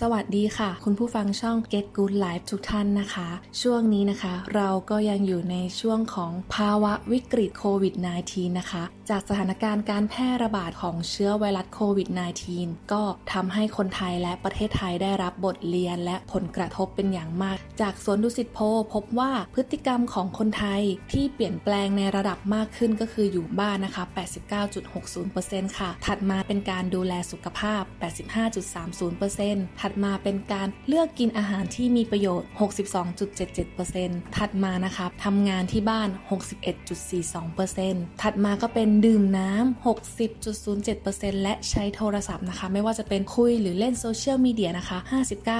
สวัสดีค่ะ คุณผู้ฟังช่อง Get Good Life ทุกท่านนะคะ ช่วงนี้นะคะ เราก็ยังอยู่ในช่วงของภาวะวิกฤตโควิด -19 นะคะ จากสถานการณ์การแพร่ระบาดของเชื้อไวรัสโควิด -19 ก็ทำให้คนไทยและประเทศไทยได้รับบทเรียนและผลกระทบเป็นอย่างมาก จากสวนดุสิตโพพบว่าพฤติกรรมของคนไทยที่เปลี่ยนแปลงในระดับมากขึ้นก็คืออยู่บ้านนะคะ 89.60%ค่ะ ถัดมาเป็นการดูแลสุขภาพ 85.30%ถัดมาเป็นการเลือกกินอาหารที่มีประโยชน์ 62.77%ถัดมานะคะทำงานที่บ้าน 61.42%ถัดมาก็เป็นดื่มน้ำ 60.07%และใช้โทรศัพท์นะคะ ไม่ว่าจะเป็นคุยหรือเล่นโซเชียลมีเดียนะคะ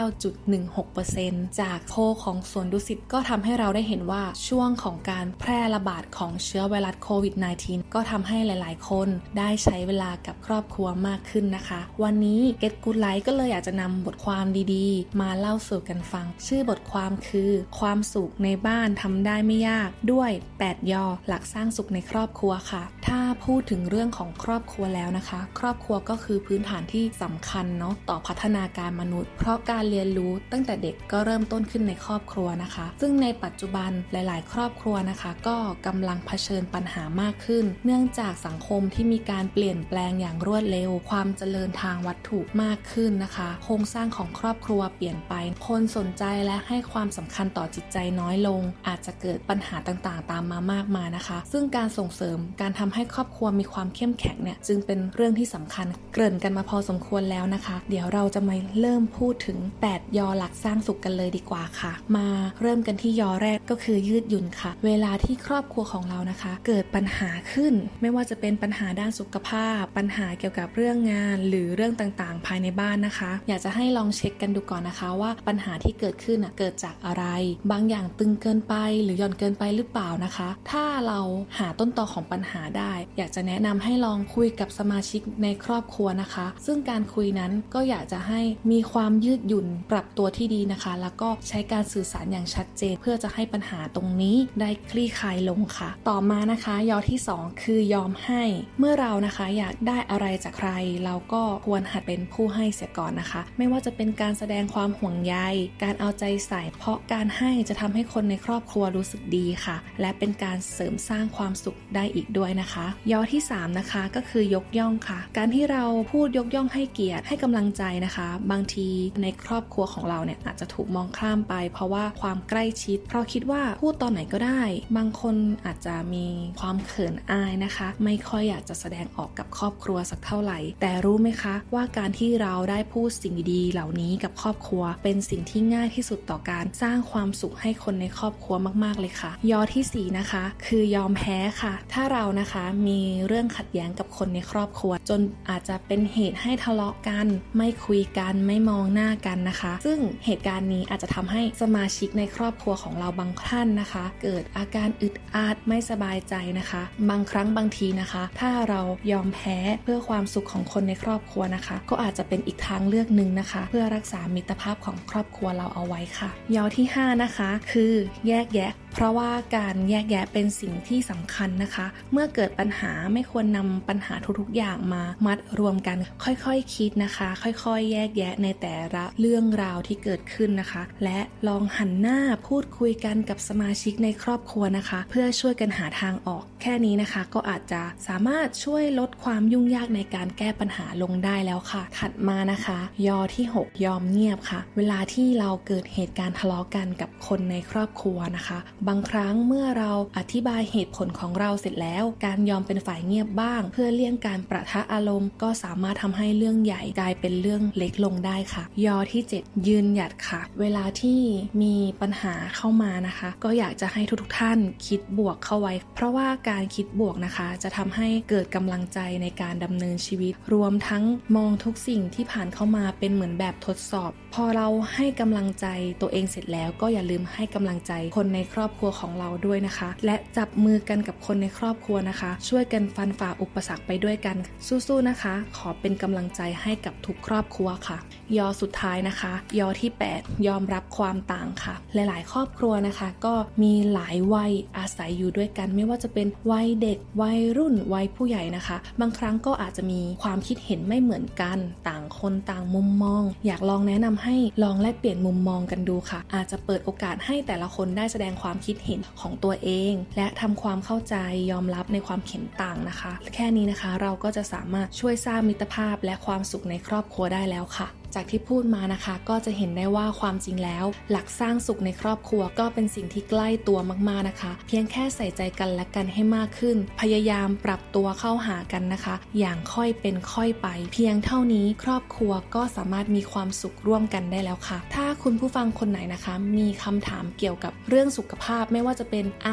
59.16%จากโพลของสวนดุสิตก็ทำให้เราได้เห็นว่าช่วงของการแพร่ระบาดของเชื้อไวรัสโควิด -19 ก็ทำให้หลาย ๆ คนได้ใช้เวลากับครอบครัวมากขึ้นนะคะ วันนี้ Get Good Life ก็เลยอยากจะนำบทความดีๆ มาเล่าสู่กันฟัง ชื่อบทความคือ ความสุขในบ้านทำได้ไม่ยากด้วย 8 ยอหลักสร้างสุขในครอบครัวค่ะ ถ้า พูดถึงเรื่องของครอบครัวแล้วนะคะ ครอบครัวก็คือพื้นฐานที่สำคัญเนาะต่อพัฒนาการมนุษย์ เพราะการเรียนรู้ตั้งแต่เด็กก็เริ่มต้นขึ้นในครอบครัวนะคะ ซึ่งในปัจจุบันหลาย ๆ ครอบครัวนะคะ ก็กำลังเผชิญปัญหามากขึ้น เนื่องจากสังคมที่มีการเปลี่ยนแปลงอย่างรวดเร็ว ความเจริญทางวัตถุมากขึ้นนะคะ โครงสร้างของครอบครัวเปลี่ยนไป คนสนใจและให้ความสำคัญต่อจิตใจน้อยลง อาจจะเกิดปัญหาต่าง ๆ ตามมามากมายนะคะ ซึ่งการส่งเสริมการทำให้ครอบครัวมีความเข้มแข็งเนี่ยจึงเป็นเรื่องที่สำคัญ เกริ่นกันมาพอสมควรแล้วนะคะ เดี๋ยวเราจะมาเริ่มพูดถึง 8 ยอหลักสร้างสุขกันเลยดีกว่าค่ะ มาเริ่มกันที่ยอแรกก็คือยืดหยุ่นค่ะ เวลาที่ครอบครัวของเรานะคะ เกิดปัญหาขึ้น ไม่ว่าจะเป็นปัญหาด้านสุขภาพ ปัญหาเกี่ยวกับเรื่องงาน หรือเรื่องต่างๆ ภายในบ้านนะคะ อยากจะให้ลองเช็คกันดูก่อนนะคะ ว่าปัญหาที่เกิดขึ้นเกิดจากอะไร บางอย่างตึงเกินไป หรือหย่อนเกินไปหรือเปล่านะคะ ถ้าเราหาต้นตอของปัญหาได้อยากจะแนะนำให้ลองคุยกับสมาชิกในครอบครัวนะคะ ซึ่งการคุยนั้นก็อยากจะให้มีความยืดหยุ่นปรับตัวที่ดีนะคะ แล้วก็ใช้การสื่อสารอย่างชัดเจน เพื่อจะให้ปัญหาตรงนี้ได้คลี่คลายลงค่ะ ต่อมานะคะยอที่ 2 คือยอมให้ เมื่อเรานะคะอยากได้อะไรจากใคร เราก็ควรหัดเป็นผู้ให้เสียก่อนนะคะ ไม่ว่าจะเป็นการแสดงความห่วงใย การเอาใจใส่ เพราะการให้จะทำให้คนในครอบครัวรู้สึกดีค่ะ และเป็นการเสริมสร้างความสุขได้อีกด้วยนะคะยอที่ 3 นะคะ ก็คือยกย่องค่ะ การที่เราพูดยกย่องให้เกียรติให้กำลังใจนะคะ บางทีในครอบครัวของเราเนี่ยอาจจะถูกมองข้ามไป เพราะว่าความใกล้ชิด เพราะคิดว่าพูดตอนไหนก็ได้ บางคนอาจจะมีความเขินอายนะคะ ไม่ค่อยอยากจะแสดงออกกับครอบครัวสักเท่าไหร่ แต่รู้ไหมคะ ว่าการที่เราได้พูดสิ่งดีๆเหล่านี้กับครอบครัว เป็นสิ่งที่ง่ายที่สุดต่อการสร้างความสุขให้คนในครอบครัวมาก ๆเลยค่ะ ยอที่4นะคะคือยอมแพ้ค่ะ ถ้าเรานะคะมีมีเรื่องขัดแย้งกับคนในครอบครัว จนอาจจะเป็นเหตุให้ทะเลาะกัน ไม่คุยกันไม่มองหน้ากันนะคะ ซึ่งเหตุการณ์นี้อาจจะทำให้สมาชิกในครอบครัวของเราบางท่านนะคะ เกิดอาการอึดอัดไม่สบายใจนะคะ บางครั้งบางทีนะคะ ถ้าเรายอมแพ้เพื่อความสุขของคนในครอบครัวนะคะ ก็อาจจะเป็นอีกทางเลือกหนึ่งนะคะ เพื่อรักษามิตรภาพของครอบครัวเราเอาไว้ค่ะยอที่ 5 นะคะ คือแยกแยะ เพราะว่าการแยกแยะเป็นสิ่งที่สำคัญนะคะ เมื่อเกิดปัญหาไม่ควรนำปัญหาทุกๆอย่างมามัดรวมกัน ค่อยๆคคิดนะคะ ค่อยๆ แยกแยะในแต่ละเรื่องราวที่เกิดขึ้นนะคะ และลองหันหน้าพูดคุยกันกับสมาชิกในครอบครัวนะคะ เพื่อช่วยกันหาทางออก แค่นี้นะคะ ก็อาจจะสามารถช่วยลดความยุ่งยากในการแก้ปัญหาลงได้แล้วค่ะ ถัดมานะคะ ยอที่ 6 ยอมเงียบค่ะ เวลาที่เราเกิดเหตุการณ์ทะเลาะกันกับคนในครอบครัวนะคะบางครั้งเมื่อเราอธิบายเหตุผลของเราเสร็จแล้ว การยอมเป็นฝ่ายเงียบบ้าง เพื่อเลี่ยงการประทะอารมณ์ ก็สามารถทำให้เรื่องใหญ่กลายเป็นเรื่องเล็กลงได้ค่ะ ยอที่ 7 ยืนหยัดค่ะ เวลาที่มีปัญหาเข้ามานะคะ ก็อยากจะให้ทุกๆท่านคิดบวกเข้าไว้ เพราะว่าการคิดบวกนะคะ จะทำให้เกิดกำลังใจในการดำเนินชีวิต รวมทั้งมองทุกสิ่งที่ผ่านเข้ามาเป็นเหมือนแบบทดสอบ พอเราให้กำลังใจตัวเองเสร็จแล้ว ก็อย่าลืมให้กำลังใจคนในครอบครัวของเราด้วยนะคะ และจับมือกันกับคนในครอบครัวนะคะ ช่วยกันฟันฝ่าอุปสรรคไปด้วยกัน สู้ๆนะคะ ขอเป็นกำลังใจให้กับทุกครอบครัวค่ะ ยอสุดท้ายนะคะ ยอที่ 8 ยอมรับความต่างค่ะ หลายๆ ครอบครัวนะคะ ก็มีหลายวัยอาศัยอยู่ด้วยกัน ไม่ว่าจะเป็นวัยเด็กวัยรุ่นวัยผู้ใหญ่นะคะ บางครั้งก็อาจจะมีความคิดเห็นไม่เหมือนกัน ต่างคนต่างมุมมอง อยากลองแนะนำให้ลองแลกเปลี่ยนมุมมองกันดูค่ะ อาจจะเปิดโอกาสให้แต่ละคนได้แสดงความคิดเห็นของตัวเอง และทำความเข้าใจยอมรับในความเห็นต่างนะคะ แค่นี้นะคะเราก็จะสามารถช่วยสร้างมิตรภาพและความสุขในครอบครัวได้แล้วค่ะ จากที่พูดมานะคะ ก็จะเห็นได้ว่าความจริงแล้ว หลักสร้างสุขในครอบครัวก็เป็นสิ่งที่ใกล้ตัวมากๆนะคะ เพียงแค่ใส่ใจกันและกันให้มากขึ้น พยายามปรับตัวเข้าหากันนะคะ อย่างค่อยเป็นค่อยไป เพียงเท่านี้ครอบครัวก็สามารถมีความสุขร่วมกันได้แล้วค่ะ ถ้าคุณผู้ฟังคนไหนนะคะ มีคำถามเกี่ยวกับเรื่องสุขภาพไม่ว่าจะเป็นไอ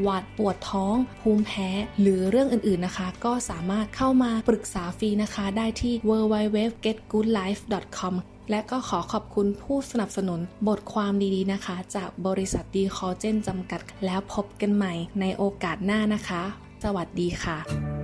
หวัดปวดท้องภูมิแพ้ หรือเรื่องอื่นๆนะคะ ก็สามารถเข้ามาปรึกษาฟรีนะคะ ได้ที่ www.getgoodlife.com และก็ขอขอบคุณผู้สนับสนุนบทความดีๆนะคะ จากบริษัทดีคอเจนจำกัดแล้วพบกันใหม่ในโอกาสหน้านะคะ สวัสดีค่ะ